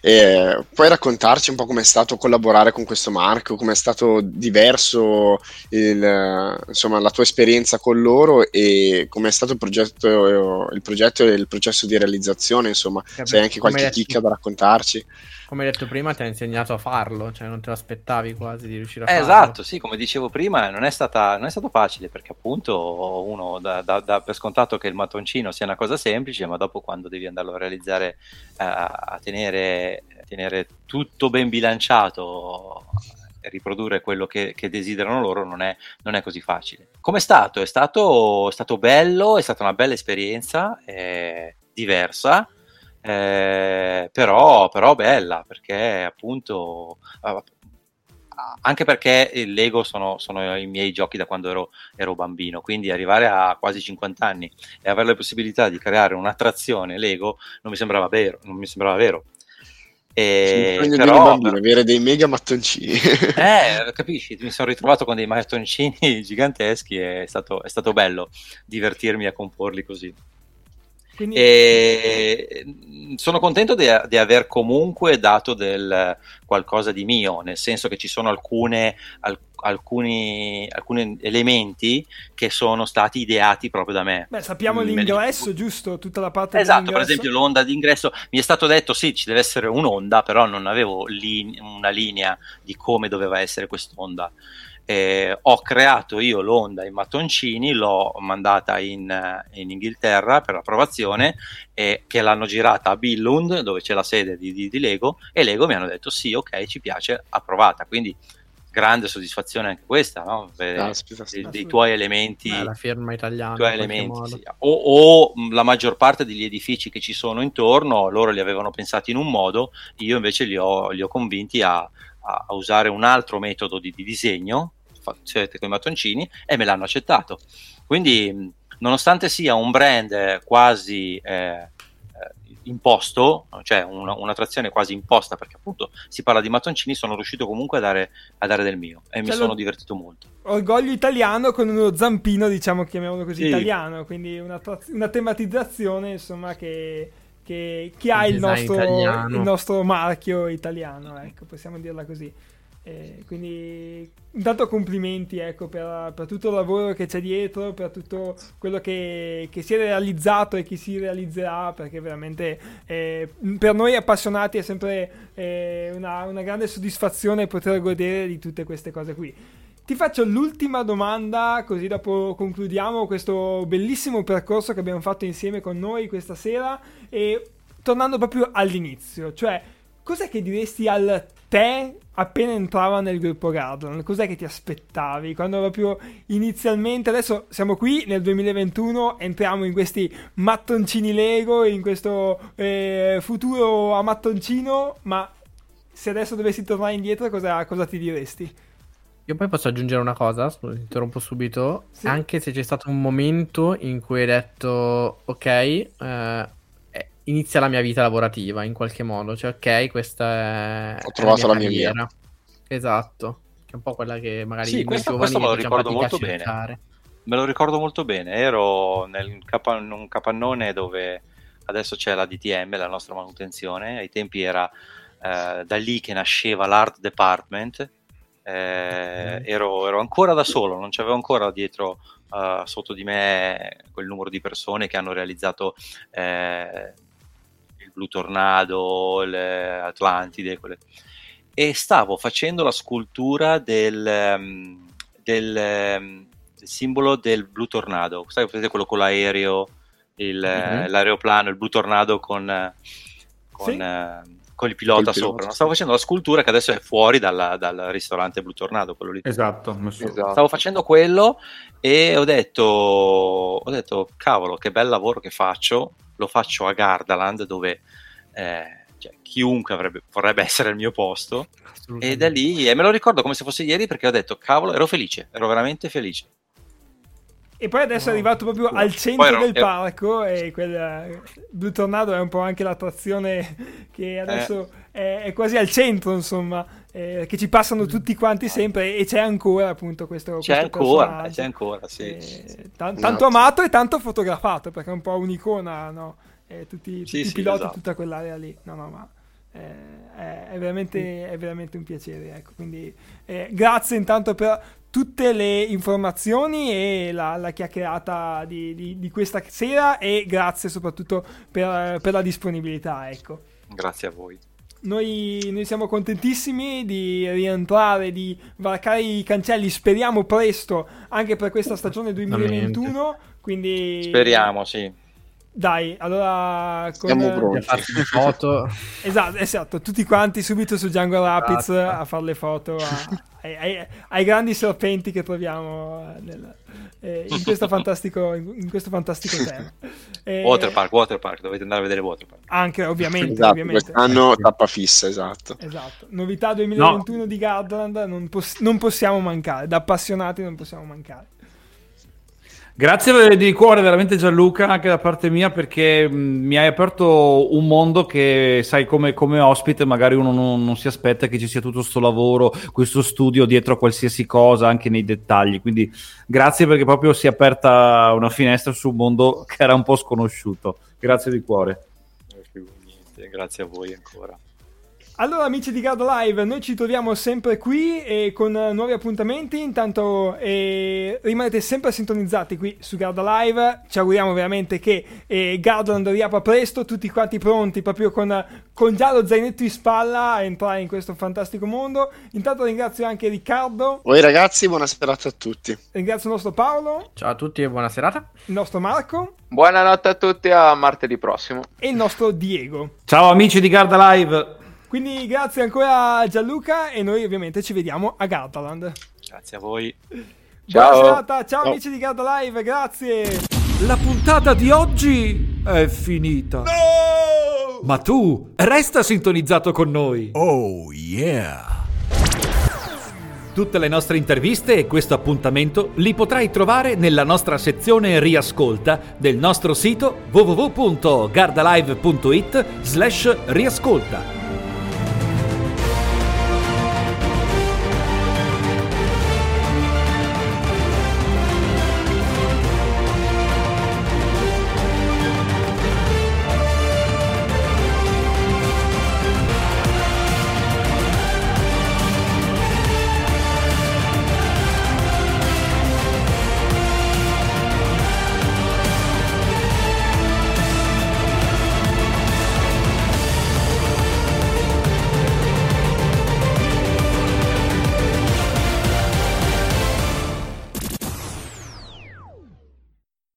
[SPEAKER 3] E puoi raccontarci un po' com'è stato collaborare con questo marchio, com'è stato diverso il, insomma, la tua esperienza con loro e com'è stato il progetto, il progetto e il processo di realizzazione, insomma, se hai anche qualche chicca da raccontarci
[SPEAKER 6] come hai detto prima, ti ha insegnato a farlo, cioè non te lo aspettavi quasi di riuscire a
[SPEAKER 4] eh,
[SPEAKER 6] farlo.
[SPEAKER 4] Esatto, sì, come dicevo prima, non è, stata, non è stato facile perché appunto uno dà, dà, dà, per scontato che il mattoncino sia una cosa semplice, ma dopo quando devi andarlo a realizzare, uh, a, tenere, a tenere tutto ben bilanciato riprodurre quello che, che desiderano loro non è, non è, così facile. Come è stato? È stato, è stato bello, è stata una bella esperienza, diversa eh, però, però bella perché appunto anche perché il Lego sono, sono, i miei giochi da quando ero, ero, bambino, quindi arrivare a quasi 50 anni e avere la possibilità di creare un'attrazione Lego non mi sembrava vero. Non mi sembrava vero.
[SPEAKER 3] E, sì, però, bambino, avere dei mega mattoncini.
[SPEAKER 4] eh, capisci? Mi sono ritrovato con dei mattoncini giganteschi e è stato, è stato bello divertirmi a comporli così. Quindi... E sono contento di, di, aver comunque dato del qualcosa di mio, nel senso che ci sono alcune, al, alcuni, alcuni, elementi che sono stati ideati proprio da me.
[SPEAKER 2] Beh, sappiamo mm, l'ingresso, giusto? Tutta la parte
[SPEAKER 4] Esatto, per esempio l'onda d'ingresso. Mi è stato detto sì, ci deve essere un'onda, però non avevo li- una linea di come doveva essere quest'onda eh, ho creato io l'onda in mattoncini, l'ho mandata in, in Inghilterra per approvazione e che l'hanno girata a Billund dove c'è la sede di, di, di, Lego e Lego mi hanno detto sì ok ci piace approvata quindi grande soddisfazione anche questa no? ah, dei, dei, tuoi elementi
[SPEAKER 6] eh, la firma italiana
[SPEAKER 4] tuoi elementi, sì. o, o, la maggior parte degli edifici che ci sono intorno loro li avevano pensati in un modo io invece li ho, li ho convinti a a, a usare un altro metodo di, di disegno, facete con i mattoncini, e me l'hanno accettato. Quindi, nonostante sia un brand quasi eh, eh, imposto, cioè una, un'attrazione quasi imposta, perché appunto si parla di mattoncini, sono riuscito comunque a dare, a dare del mio e cioè mi sono divertito molto.
[SPEAKER 2] Orgoglio italiano con uno zampino, diciamo, chiamiamolo così, sì. italiano, quindi una, una tematizzazione, insomma, che che, che ha il nostro, il nostro, marchio italiano, ecco, possiamo dirla così. Eh, quindi intanto complimenti ecco, per, per, tutto il lavoro che c'è dietro, per tutto quello che, che si è realizzato e che si realizzerà, perché veramente eh, per noi appassionati è sempre eh, una, una grande soddisfazione poter godere di tutte queste cose qui. Ti faccio l'ultima domanda, così dopo concludiamo questo bellissimo percorso che abbiamo fatto insieme con noi questa sera. E tornando proprio all'inizio, cioè, cos'è che diresti al te appena entrava nel gruppo Garden? Cos'è che ti aspettavi? Quando proprio inizialmente, adesso siamo qui nel 2021, entriamo in questi mattoncini Lego, in questo eh, futuro a mattoncino, ma se adesso dovessi tornare indietro, cosa, cosa ti diresti?
[SPEAKER 6] Io poi posso aggiungere una cosa, scusa, interrompo subito. Sì. Anche se c'è stato un momento in cui hai detto, ok, eh, inizia la mia vita lavorativa in qualche modo. Cioè, ok, questa è.
[SPEAKER 3] Ho trovato la mia, la mia
[SPEAKER 6] via. Esatto. Che è un po' quella che magari.
[SPEAKER 4] Sì, questo, questo me lo ricordo molto bene. Me lo ricordo molto bene. Ero nel capa- in un capannone dove adesso c'è la DTM, la nostra manutenzione. Ai tempi era eh, da lì che nasceva l'art department eh, ero, ero, ancora da solo, non c'avevo ancora dietro uh, sotto di me quel numero di persone che hanno realizzato eh, Blue Tornado, le Atlantide, quelle. e stavo facendo la scultura del, um, del, um, del simbolo del Blue Tornado, sai, vedete quello con l'aereo, il, mm-hmm. l'aeroplano, il Blue Tornado con... con sì. con il pilota Col sopra. Pilota. Stavo facendo la scultura che adesso è fuori dalla, dal ristorante Blue Tornado, quello lì.
[SPEAKER 5] Esatto,
[SPEAKER 4] esatto, Stavo facendo quello e ho detto, ho detto, cavolo, che bel lavoro che faccio. Lo faccio a Gardaland dove eh, cioè, chiunque avrebbe, vorrebbe essere al mio posto. E da lì, e me lo ricordo come se fosse ieri perché ho detto, cavolo, ero felice, ero veramente felice.
[SPEAKER 2] E poi adesso è arrivato proprio al centro del parco e quel Blue Tornado è un po' anche l'attrazione che adesso eh. è, è, quasi al centro, insomma, eh, che ci passano tutti quanti sempre e c'è ancora appunto questo
[SPEAKER 4] C'è
[SPEAKER 2] questo
[SPEAKER 4] ancora, c'è ancora, sì.
[SPEAKER 2] Eh, t- tanto esatto. amato e tanto fotografato perché è un po' un'icona, no? tutti, tutti sì, i piloti, esatto. tutta quell'area lì. No, no, ma... Eh, è, veramente, è, veramente, un piacere. Ecco. Quindi, eh, grazie intanto per tutte le informazioni e la, la chiacchierata di, di, di, questa sera e grazie soprattutto per, per la disponibilità. Ecco.
[SPEAKER 4] Grazie a voi.
[SPEAKER 2] Noi, noi, siamo contentissimi di rientrare, di varcare i cancelli, speriamo presto anche per questa stagione 2021. Quindi
[SPEAKER 4] speriamo, sì.
[SPEAKER 2] Dai, allora con
[SPEAKER 3] Siamo
[SPEAKER 2] eh,
[SPEAKER 3] pronti.
[SPEAKER 6] a farsi le foto.
[SPEAKER 2] Esatto, esatto, tutti quanti subito su Django Rapids
[SPEAKER 6] Esatto.
[SPEAKER 2] a fare le foto a- ai, ai- ai grandi serpenti che troviamo eh, nel- eh, in, questo fantastico, in questo fantastico tema. Eh,
[SPEAKER 4] Waterpark, Waterpark, dovete andare a vedere Waterpark.
[SPEAKER 2] Anche, ovviamente,
[SPEAKER 3] Esatto,
[SPEAKER 2] ovviamente.
[SPEAKER 3] quest'anno tappa fissa, esatto.
[SPEAKER 2] Esatto, novità 2021 di Gardaland, non, poss- non possiamo mancare, da appassionati non possiamo mancare.
[SPEAKER 5] Grazie di cuore veramente Gianluca anche da parte mia perché mi hai aperto un mondo che sai come, come ospite magari uno non, non si aspetta che ci sia tutto questo lavoro, questo studio dietro a qualsiasi cosa anche nei dettagli. Quindi grazie perché proprio si è aperta una finestra su un mondo che era un po' sconosciuto. Grazie di cuore.
[SPEAKER 4] Niente, grazie a voi ancora.
[SPEAKER 2] Allora amici di Garda Live, noi ci troviamo sempre qui e con eh, nuovi appuntamenti, intanto eh, rimanete sempre sintonizzati qui su Garda Live, ci auguriamo veramente che eh, Gardaland riapra presto, tutti quanti pronti proprio con, con già lo zainetto in spalla a entrare in questo fantastico mondo. Intanto ringrazio anche Riccardo,
[SPEAKER 3] Voi ragazzi, buona serata a tutti.
[SPEAKER 2] ringrazio il nostro Paolo,
[SPEAKER 6] Ciao a tutti e buona serata.
[SPEAKER 2] il nostro Marco
[SPEAKER 7] Buonanotte a tutti, a martedì prossimo.
[SPEAKER 2] e il nostro Diego.
[SPEAKER 5] ciao amici di Garda Live
[SPEAKER 2] Quindi grazie ancora a Gianluca e noi ovviamente ci vediamo a Gardaland.
[SPEAKER 4] Grazie a voi.
[SPEAKER 2] Buona
[SPEAKER 7] Ciao.
[SPEAKER 2] serata, ciao
[SPEAKER 3] Ciao.
[SPEAKER 2] amici di Garda Live, grazie.
[SPEAKER 1] La puntata di oggi è finita. Ma tu resta sintonizzato con noi.
[SPEAKER 8] Oh yeah.
[SPEAKER 1] Tutte le nostre interviste e questo appuntamento li potrai trovare nella nostra sezione riascolta del nostro sito www.gardalive.it slash riascolta.